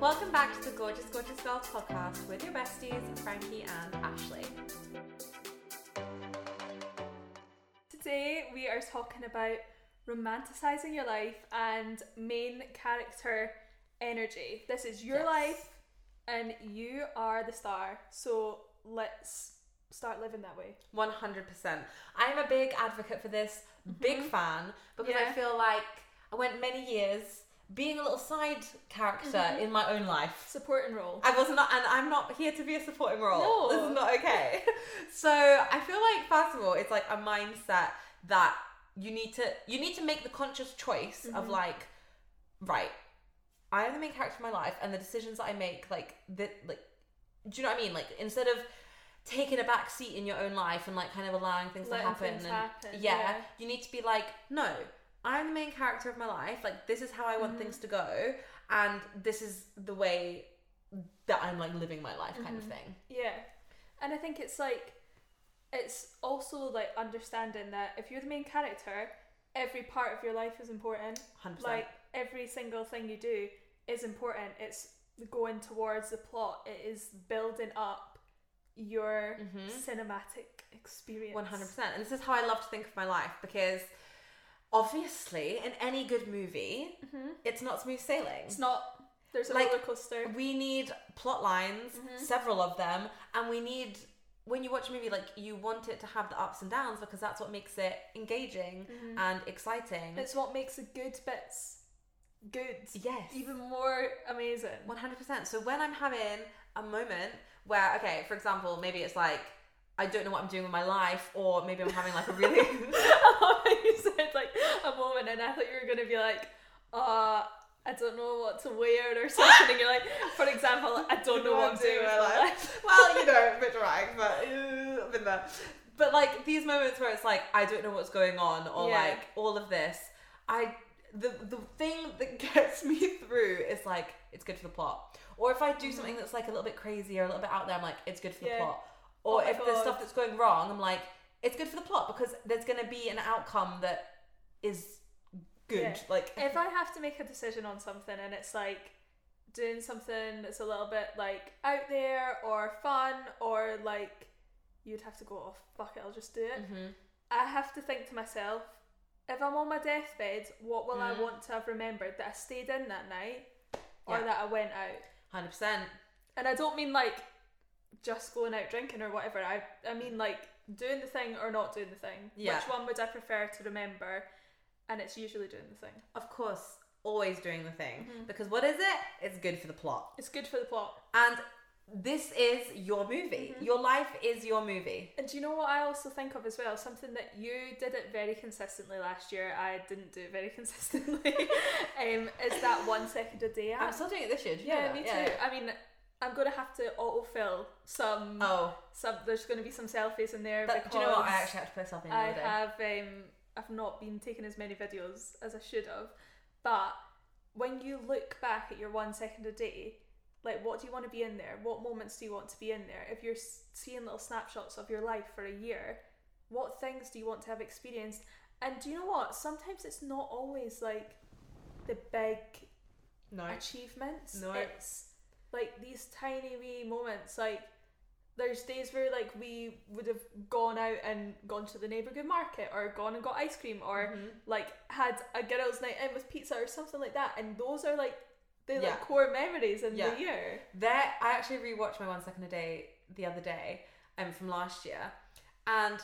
Welcome back to the Gorgeous Gorgeous Girls podcast with your besties, Frankie and Ashley. Today we are talking about romanticizing your life and main character energy. This is your Yes. life and you are the star. So let's start living that way. 100%. I'm a big advocate for this, big mm-hmm. fan, because I feel like I went many years being a little side character in my own life. Supporting role. I was not, and I'm not here to be a supporting role. No. This is not okay. so I feel like, first of all, it's like a mindset that you need to you need to make the conscious choice of Mm-hmm. like, right, I am the main character of my life, and the decisions that I make, like that, like, do you know what I mean? Like instead of taking a back seat in your own life and like kind of allowing things Letting to happen things and happen, yeah, yeah. you need to be like no i'm the main character of my life like this is how i Mm-hmm. want things to go and this is the way that i'm like living my life kind of Mm-hmm. thing Yeah. And I think it's like it's also like understanding that if you're the main character, every part of your life is important. 100% Like every single thing you do is important. It's going towards the plot. It is building up your cinematic experience. 100% and this is how i love to think of my life because obviously in any good movie it's not smooth sailing Mm-hmm. It's not. There's a Like, roller coaster. we need plot lines, Mm-hmm. several of them, and we need when you watch a movie like you want it to have the ups and downs because that's what makes it engaging Mm-hmm. and exciting. It's what makes the good bits good. Yes. Even more amazing. 100%. So when I'm having a moment where okay, for example, maybe it's like I don't know what I'm doing with my life or maybe I'm having like a really you said like a moment, and I thought you were gonna be like, uh. I don't know what to wear or something, and you're like, for example, I don't know what I'm doing with my life. well, you know, a bit dramatic, but uh, I've been there. But like these moments where it's like I don't know what's going on, or Yeah. like all of this, I the the thing that gets me through is like it's good for the plot. Or if I do something that's like a little bit crazy or a little bit out there, I'm like it's good for the Mm-hmm. Yeah. plot. Or Oh if there's stuff that's going wrong, I'm like it's good for the plot because there's gonna be an outcome that is good. Yeah. Like If I have to make a decision on something and it's like doing something that's a little bit like out there or fun or like you'd have to go off, fuck it, I'll just do it. Mhm. I have to think to myself, if I'm on my deathbed, what will I Mhm. want to have remembered? That I stayed in that night or Yeah. that I went out? hundred percent. And I don't mean like just going out drinking or whatever. I I mean like doing the thing or not doing the thing. Yeah. Which one would I prefer to remember? And it's usually doing the thing. Of course, always doing the thing. Mm-hmm. Because what is it? It's good for the plot. It's good for the plot. And this is your movie. Mm-hmm. Your life is your movie. And do you know what I also think of as well? Something that you did it very consistently last year. I didn't do it very consistently. um, is that one second a day app? I'm still doing it this year. Yeah, that? me too. I mean, I'm gonna have to autofill some. Oh, Some there's gonna be some selfies in there that, do you know what? I actually have to put myself in the I have. um I've not been taking as many videos as I should have, but when you look back at your one second a day, like what do you want to be in there? What moments do you want to be in there? If you're seeing little snapshots of your life for a year, what things do you want to have experienced? And do you know what? Sometimes it's not always like the big No. achievements. No. It's like these tiny wee moments. Like there's days where like we would have gone out and gone to the neighbourhood market or gone and got ice cream or Mm-hmm. like had a girls' night in with pizza or something like that. And those are like the Yeah. like core memories in Yeah. the year. that I actually rewatched my one second a day the other day, um, from last year, and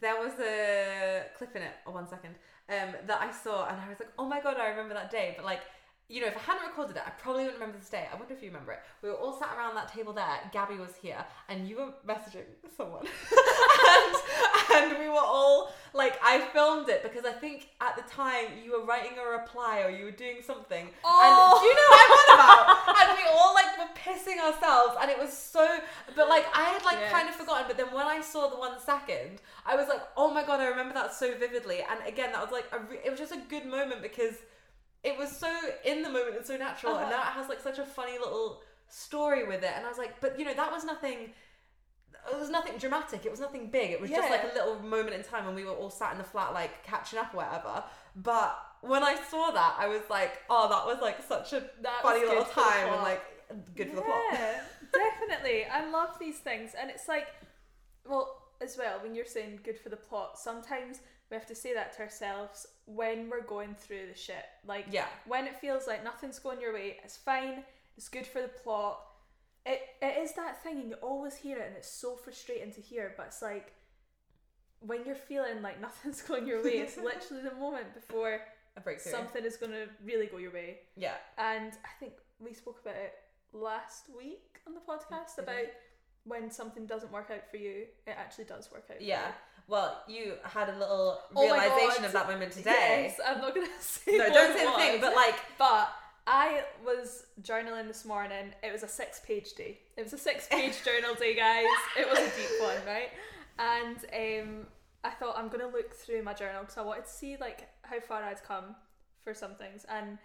there was a clip in it, or one second, um, that I saw, and I was like, oh my god, I remember that day. But like, you know, if I hadn't recorded it, I probably wouldn't remember this day. I wonder if you remember it. We were all sat around that table there. Gabby was here, and you were messaging someone, and, and we were all like, I filmed it because I think at the time you were writing a reply or you were doing something. Oh. And do you know what I'm on about? and we all like were pissing ourselves, and it was so. But like I had like kind of forgotten. But then when I saw the one second, I was like, oh my god, I remember that so vividly. And again, that was like a re- it was just a good moment because it was so in the moment and so natural, and Uh-huh. now it has like such a funny little story with it. And I was like, but you know, that was nothing. it was nothing dramatic. It was nothing big. It was just like a little moment in time when we were all sat in the flat, like catching up or whatever. But when I saw that, I was like, oh, that was like such a That funny little good for the time and like good for the plot. Definitely. I love these things, and it's like, well, as well when you're saying good for the plot. Sometimes we have to say that to ourselves when we're going through the shit. Like Yeah. when it feels like nothing's going your way, it's fine. It's good for the plot. It it is that thing, and you always hear it, and it's so frustrating to hear. But it's like when you're feeling like nothing's going your way, it's literally the moment before A breakthrough. something is going to really go your way. yeah. And I think we spoke about it last week on the podcast we? about when something doesn't work out for you, it actually does work out. for Yeah. Well, you had a little Oh realization of that moment today. Yes, I'm not gonna say. No, don't say the thing, but like, But I was journaling this morning. It was a six-page day. It was a six-page journal day, guys. It was a deep one, right? And um, I thought I'm gonna look through my journal because I wanted to see like how far I'd come for some things. And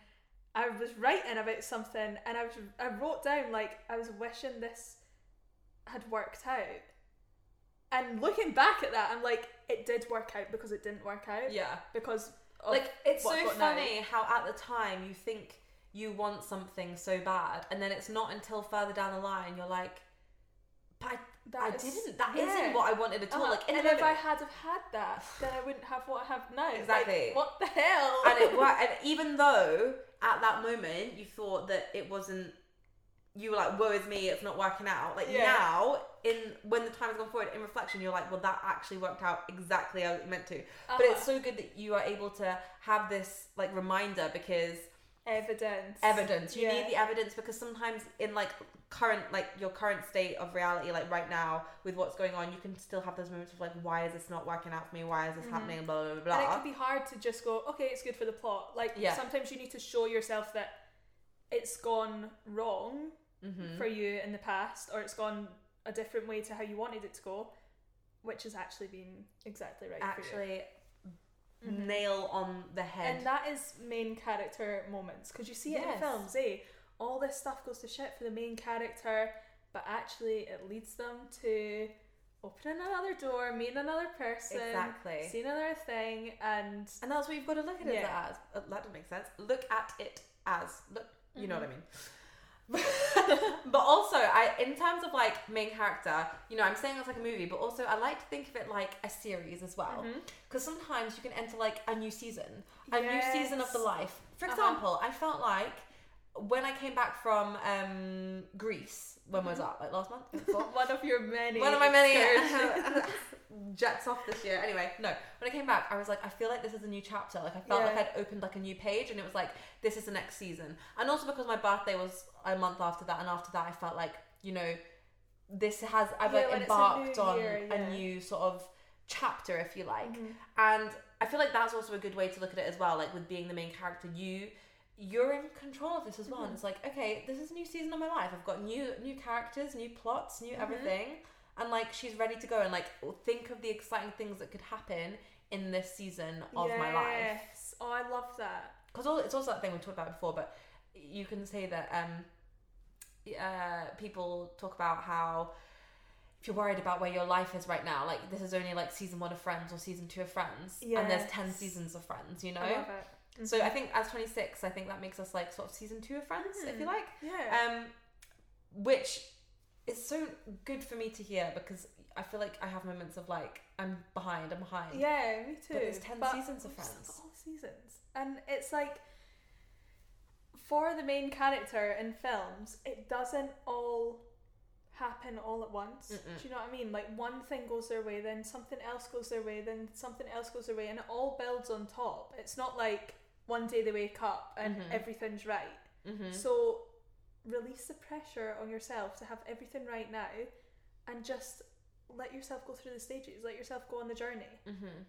I was writing about something, and I was I wrote down like I was wishing this had worked out. And looking back at that, I'm like, it did work out because it didn't work out. yeah. Because Like, it's so got now. funny how at the time you think you want something so bad, and then it's not until further down the line you're like, but I, That I is- didn't. That yeah. not what I wanted at all. Uh-huh. Like, in and if I had have had that, then I wouldn't have what I have now. Like, Exactly. what the hell? and it worked. And even though at that moment you thought that it wasn't, you were like, "Woe is me, it's not working out." Like Yeah. now, in when the time has gone forward, in reflection, you're like, "Well, that actually worked out exactly as it meant to." But it's Uh-huh. so good that you are able to have this like reminder because evidence. evidence. You Yeah. need the evidence because sometimes in like current like your current state of reality, like right now with what's going on, you can still have those moments of like, "Why is this not working out for me? Why is this Mhm. happening?" Blah blah blah. And it can be hard to just go, okay, it's good for the plot. Like Yeah. sometimes you need to show yourself that it's gone wrong Mhm. for you in the past, or it's gone a different way to how you wanted it to go, which has actually been exactly right for you. Actually, Mhm. nail on the head. And that is main character moments because you see it in films, eh? All this stuff goes to shit for the main character, but actually it leads them to opening another door, meeting another person, Exactly. seeing another thing, and And that's what you've got to look at Yeah. it as. Uh, that doesn't make sense. Look at it as. Look, you know what I mean. But also, I in terms of like main character, you know, I'm saying it's like a movie, but also I like to think of it like a series as well. Because sometimes you can enter like a new season, a new season of the life. For Uh-huh. example, I felt like when I came back from um, Greece, when was that? Like last month? One of your many one of my many jets off this year. Anyway, no. When I came back, I was like, I feel like this is a new chapter. Like I felt Yeah. like I'd opened like a new page, and it was like this is the next season. And also because my birthday was a month after that, and after that, I felt like you know, this has I've Yeah, like it's a embarked on year, yeah. a new sort of chapter, if you like. Mhm. And I feel like that's also a good way to look at it as well. Like with being the main character, you you're in control of this as well. And Mhm. it's like, okay, this is a new season of my life. I've got new new characters, new plots, new Mhm. everything. And like she's ready to go and like think of the exciting things that could happen in this season of my life. Oh, I love that. Because it's also that thing we talked about before, but you can say that um, uh, people talk about how if you're worried about where your life is right now, like this is only like season one of Friends or season two of Friends, and there's ten seasons of Friends, you know. So I think as 26, I think that makes us like sort of season two of Friends, if you Mhm. like. yeah. Um, which is so good for me to hear because I feel like I have moments of like I'm behind, I'm behind. Yeah, me too. But there's 10 But seasons of Friends. all seasons. And it's like for the main character in films, it doesn't all happen all at once. Mm-mm. Do you know what I mean? Like one thing goes their way, then something else goes their way, then something else goes their way, and it all builds on top. It's not like one day they wake up and Mhm. everything's right. Mm-hmm. So release the pressure on yourself to have everything right now and just let yourself go through the stages, let yourself go on the journey. Mm-hmm.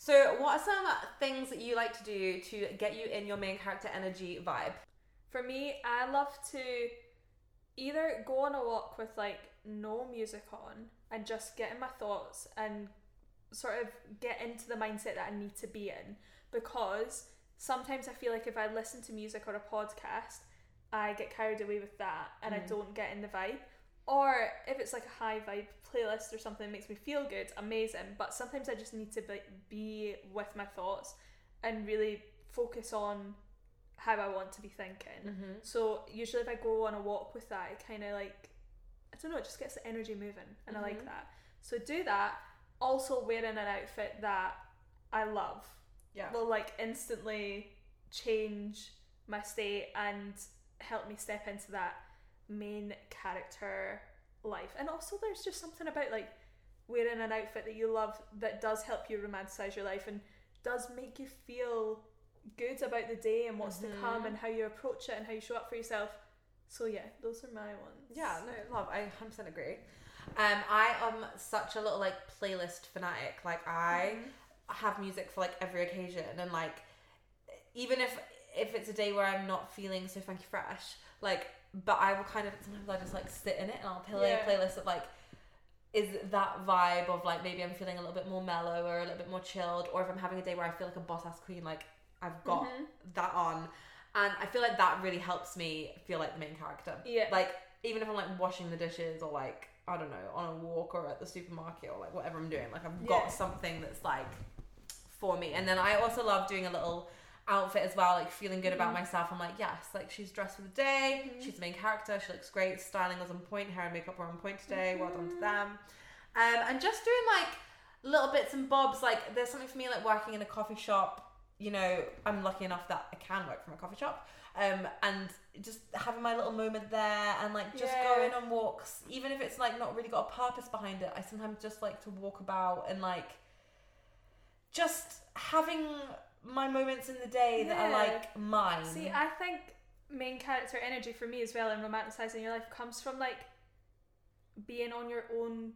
So, what are some things that you like to do to get you in your main character energy vibe? For me, I love to either go on a walk with like no music on and just get in my thoughts and sort of get into the mindset that I need to be in because sometimes I feel like if I listen to music or a podcast, I get carried away with that and I Mm. don't get in the vibe. or if it's like a high vibe playlist or something that makes me feel good, amazing. But sometimes I just need to be, be with my thoughts and really focus on how I want to be thinking. Mm-hmm. So usually if I go on a walk with that, it kind of like I don't know, it just gets the energy moving, and I like Mhm. that. So do that. Also wearing an outfit that I love Yeah. will like instantly change my state and help me step into that main character life. And also there's just something about like wearing an outfit that you love that does help you romanticize your life and does make you feel good about the day and what's to come Mhm. and how you approach it and how you show up for yourself. So yeah, those are my ones. Yeah, no, love. I 100% agree. Um, I am such a little like playlist fanatic. Like I Mhm. Have music for like every occasion, and like even if if it's a day where I'm not feeling so funky fresh, like but I will kind of sometimes I just like sit in it and I'll play Yeah. a playlist of like is that vibe of like maybe I'm feeling a little bit more mellow or a little bit more chilled, or if I'm having a day where I feel like a boss ass queen, like I've got Mhm. that on, and I feel like that really helps me feel like the main character. Yeah. Like even if I'm like washing the dishes or like I don't know on a walk or at the supermarket or like whatever I'm doing, like I've got Yeah. something that's like for me. And then I also love doing a little outfit as well, like feeling good about Mhm. myself. I'm like, yes, like she's dressed for the day. Mhm. She's the main character. She looks great. Styling was on point. Hair and makeup were on point today. Well done to Mhm. them. Um, and just doing like little bits and bobs. Like there's something for me like working in a coffee shop. You know, I'm lucky enough that I can work from a coffee shop. Um, and just having my little moment there and like just Yeah. going on walks, even if it's like not really got a purpose behind it. I sometimes just like to walk about and like just having my moments in the day that are like mine. See, I think main character energy for me as well in romanticizing your life comes from like being on your own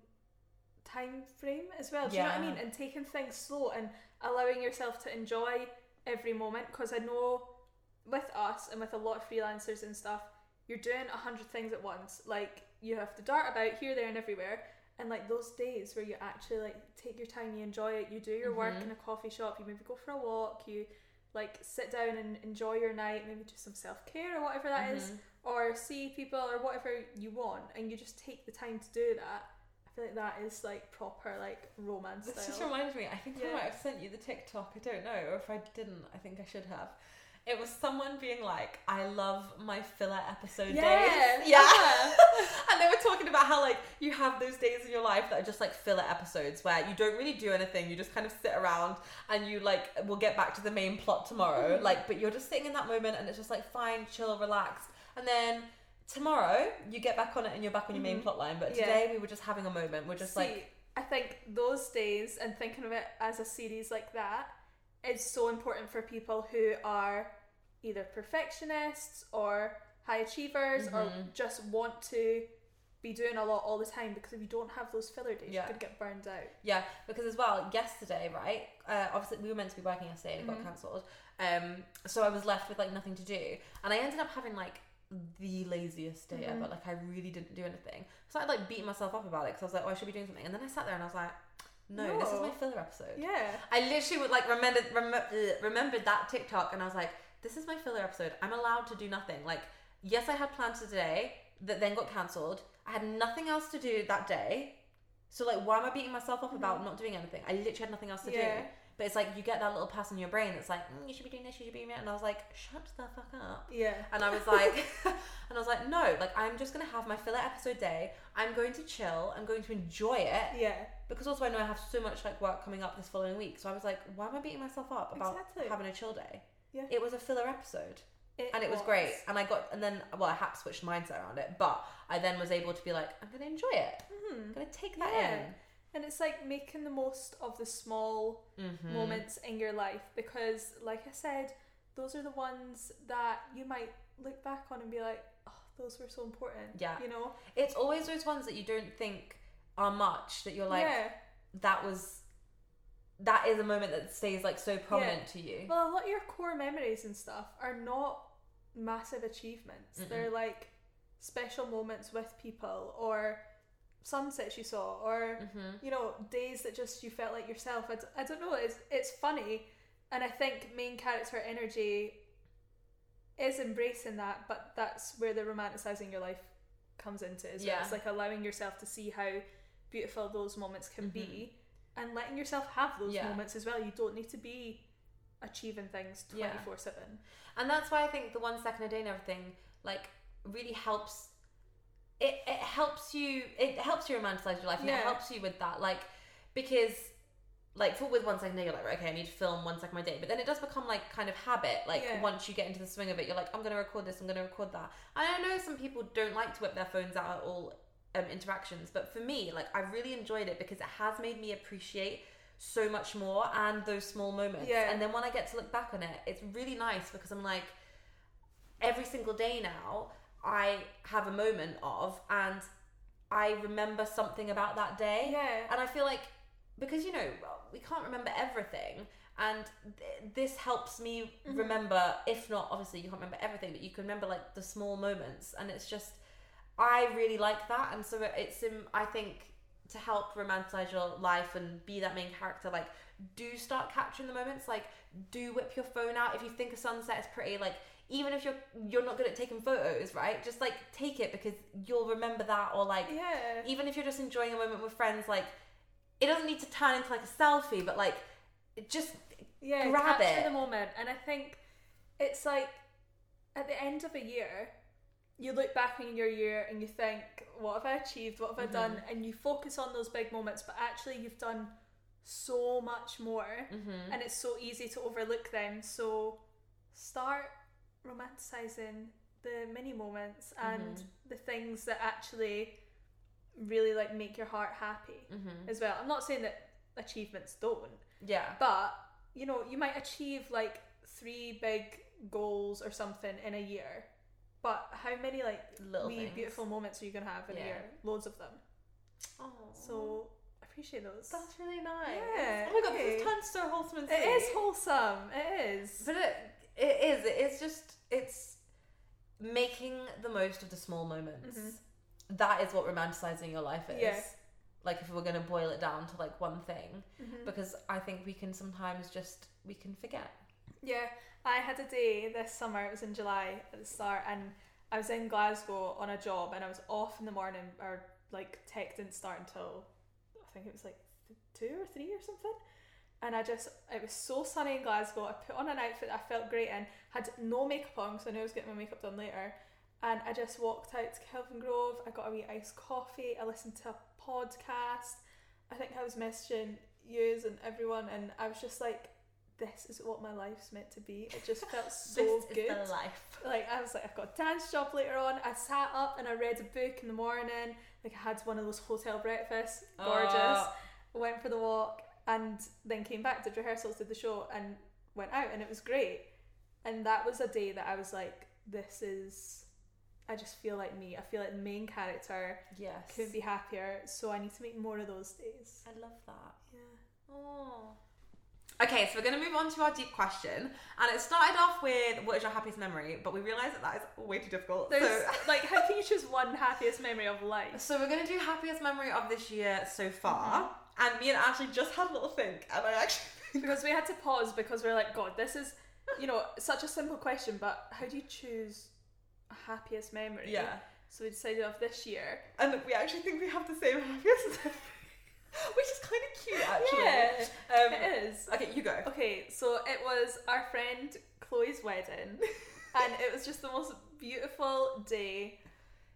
time frame as well. Do you know what I mean? And taking things slow and allowing yourself to enjoy every moment. Because I know with us and with a lot of freelancers and stuff, you're doing a hundred things at once. Like you have to dart about here, there, and everywhere. And like those days where you actually like take your time, you enjoy it, you do your work Mhm. in a coffee shop, you maybe go for a walk, you like sit down and enjoy your night, maybe do some self care or whatever that is, Mhm. or see people or whatever you want, and you just take the time to do that. I feel like that is like proper like romance This just reminds me. I think I might have sent you the TikTok. I don't know, or if I didn't, I think I should have. It was someone being like, "I love my filler episode Yeah, days." Yeah. uh-huh. and they were talking about how like you have those days in your life that are just like filler episodes where you don't really do anything. You just kind of sit around and you like we'll get back to the main plot tomorrow. Mhm. Like, but you're just sitting in that moment and it's just like fine, chill, relax, and then. Tomorrow you get back on it and you're back on your main Mhm. plot line. But Yeah. today we were just having a moment. We're just See, like I think those days and thinking of it as a series like that is so important for people who are either perfectionists or high achievers or Mhm. just want to be doing a lot all the time because if you don't have those filler days Yeah. you're gonna get burned out. Yeah, because as well, yesterday, right? Uh, obviously, we were meant to be working yesterday and it Mhm. got cancelled. Um, so I was left with like nothing to do, and I ended up having like the laziest day Mhm. ever. Like I really didn't do anything. So I like beat myself up about it because I was like, oh, I should be doing something. And then I sat there and I was like, no, this is my filler episode. Yeah. I literally would like remembered rem- remembered that TikTok, and I was like, this is my filler episode. I'm allowed to do nothing. Like, yes, I had plans for today that then got cancelled. I had nothing else to do that day. So like, why am I beating myself up about Mhm. not doing anything? I literally had nothing else to Yeah. do. But it's like you get that little pass in your brain that's like, mm, you should be doing this, you should be doing that, and I was like, shut the fuck up. Yeah. And I was like, and I was like, no, like I'm just gonna have my filler episode day. I'm going to chill. I'm going to enjoy it Yeah. because also I know I have so much like work coming up this following week. So I was like, why am I beating myself up about Exactly. having a chill day? Yeah. It was a filler episode and it was great. And I got and then well I had to switch mindset around it, but I then was able to be like, I'm gonna enjoy it. Mm-hmm. I'm gonna take that Yeah. And it's like making the most of the small. Mhm. moments in your life because, like I said, those are the ones that you might look back on and be like, oh, those were so important. Yeah. You know? It's always those ones that you don't think are much that you're like, yeah. that was that is a moment that stays like so prominent to you. Well, a lot of your core memories and stuff are not massive achievements. Mm-mm. They're like special moments with people or sunsets you saw or Mm-hmm. you know days that just you felt like yourself I, d- I don't know it's it's funny and i think main character energy is embracing that but that's where the romanticizing your life comes into it as Yeah. well. It's like allowing yourself to see how beautiful those moments can Mhm. be and letting yourself have those Yeah. moments as well. You don't need to be achieving things Yeah. 24 7. And that's why I think the one second a day and everything like really helps. It it helps you. It helps you romanticize your life, and Yeah. it helps you with that. Like because. Like for with one second day, you're like, okay, I need to film one second my day. But then it does become like kind of habit. Like Yeah. once you get into the swing of it, you're like, I'm gonna record this, I'm gonna record that. And I know some people don't like to whip their phones out at all um, interactions, but for me, like I really enjoyed it because it has made me appreciate so much more and those small moments. Yeah. And then when I get to look back on it, it's really nice because I'm like, every single day now, I have a moment of, and I remember something about that day. Yeah. And I feel like, because you know, we can't remember everything. And th- this helps me Mhm. remember, if not, obviously, you can't remember everything, but you can remember like the small moments. And it's just, I really like that. And so it's, um, I think, to help romanticize your life and be that main character, like, do start capturing the moments. Like, do whip your phone out. If you think a sunset is pretty, like, even if you're you're not good at taking photos, right? Just like take it because you'll remember that. Or like, Yeah. even if you're just enjoying a moment with friends, like, it doesn't need to turn into like a selfie, but like, it just Yeah, grab capture it. the moment. And I think it's like at the end of a year, you look back on your year and you think, what have I achieved? What have I done? Mhm. And you focus on those big moments, but actually you've done so much more. mm-hmm. And it's so easy to overlook them. So start romanticizing the mini moments and Mhm. the things that actually really like make your heart happy Mm-hmm. as well. I'm not saying that achievements don't, yeah, but you know, you might achieve like three big goals or something in a year. But how many like little wee things. beautiful moments are you gonna have in a year? Loads of them. Oh, So I appreciate those. that's really nice. Yeah, Oh my god, okay. this turned so wholesome it is wholesome. It is. But it it is. It's just it's making the most of the small moments. Mhm. That is what romanticizing your life is. Yeah. Like if we're gonna boil it down to like one thing, Mhm. because I think we can sometimes just we can forget. Yeah, I had a day this summer. It was in July at the start, and I was in Glasgow on a job, and I was off in the morning. Or like tech didn't start until I think it was like two or three or something. And I just it was so sunny in Glasgow. I put on an outfit I felt great in. Had no makeup on, so I knew I was getting my makeup done later. And I just walked out to Kelvingrove. I got a wee iced coffee. I listened to a podcast. I think I was messaging yous and everyone, and I was just like, this is what my life's meant to be. It just felt so this good. is the life. Like I was like, I've got a dance job later on. I sat up and I read a book in the morning. Like I had one of those hotel breakfasts, gorgeous. Oh, Went for the walk and then came back, did rehearsals, did the show, and went out, and it was great. And that was a day that I was like, this is. I just feel like me. I feel like the main character yes. could be happier, so I need to make more of those days. I love that. Yeah. Oh. Okay, so we're going to move on to our deep question. And it started off with what is your happiest memory, but we realised that that is way too difficult. There's So, like, how can you choose one happiest memory of life? so we're going to do happiest memory of this year so far. Mm-hmm. And me and Ashley just had a little think, and I actually Because we had to pause because we are like, God, this is, you know, such a simple question, but how do you choose a happiest memory? Yeah. So we decided of this year. And we actually think we have the same happiest memory. Which is kind of cute, actually. Yeah, Um, it is. Okay, you go. Okay, so it was our friend Chloe's wedding, and it was just the most beautiful day.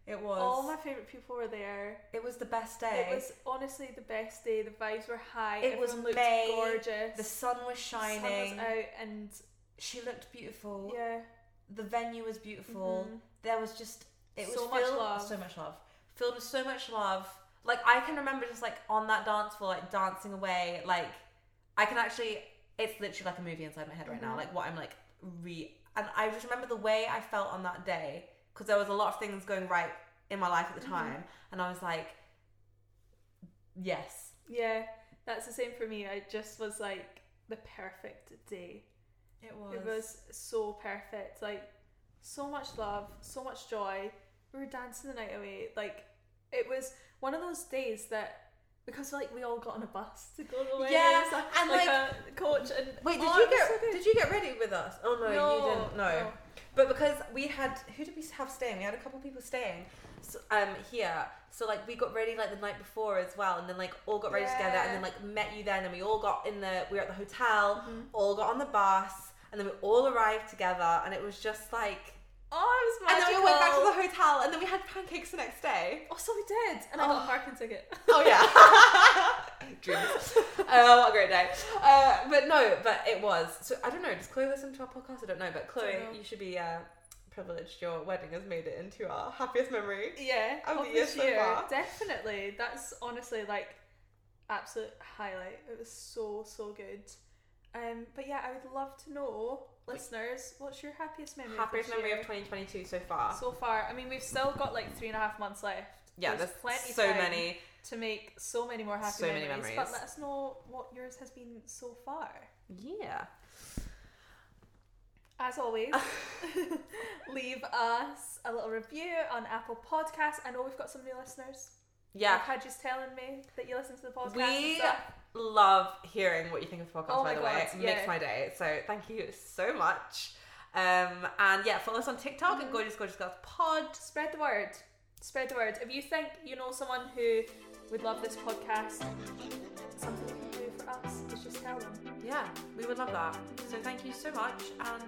It was. All my favourite people were there. it was the best day. It was honestly the best day. The vibes were high. It was Everyone looked May, gorgeous. the sun was The shining. sun was out, and She looked beautiful. yeah, The venue was beautiful. Mhm. There was just it was So much filled, love. so much love, filled with so much love. Like I can remember just like on that dance floor, like dancing away. Like I can actually, it's literally like a movie inside my head right now. Mhm. Like what I'm like re, and I just remember the way I felt on that day because there was a lot of things going right in my life at the Mhm. time, and I was like, yes, yeah. That's the same for me. I just was like the perfect day. it was. It was so perfect. Like so much love, so much joy. We were dancing the night away. Like it was one of those days that because like we all got on a bus to go away. Yeah, and, stuff, and, like, like- a coach and Wait, did oh, you get so did you get ready with us? Oh no, you didn't. No. no. But because we had, who did we have staying? We had a couple people staying, so, um here. So like we got ready like the night before as well, and then like all got ready together, and then like met you then, and we all got in the we were at the hotel, Mhm. all got on the bus, and then we all arrived together, and it was just like. Oh, it was And then we went back to the hotel, and then we had pancakes the next day. Oh, so we did, and I got a parking ticket. Oh yeah, dreams. Oh, what a great day. Uh, but no, but it was. So I don't know. Does Chloe listen to our podcast? I don't know. But Chloe, you should be uh, privileged. Your wedding has made it into our happiest memory. Yeah, Of of the year this so far. definitely. That's honestly like absolute highlight. It was so so good. Um, but yeah, I would love to know, listeners, what's your happiest memory? Happiest memory year? of 2022 so far. so far. I mean, we've still got like three and a half months left. yeah, there's there's plenty so time. many. To make so many more happy So many memories. memories. But let us know what yours has been so far. Yeah. As always, leave us a little review on Apple Podcasts. I know we've got some new listeners. Yeah. I've had you telling me that you listen to the podcast. We love hearing what you think of the podcast, Oh by the God, way. It yeah. makes my day. So thank you so much. Um, and yeah, follow us on TikTok at Mhm. Gorgeous Gorgeous Girls Pod. spread the word. Spread the word. If you think you know someone who would love this podcast, something you can do for us is just tell them. Yeah, we would love that. So thank you so much and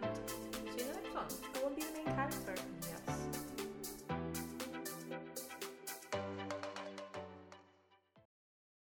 see you in the next one. I won't be the main character. Yeah.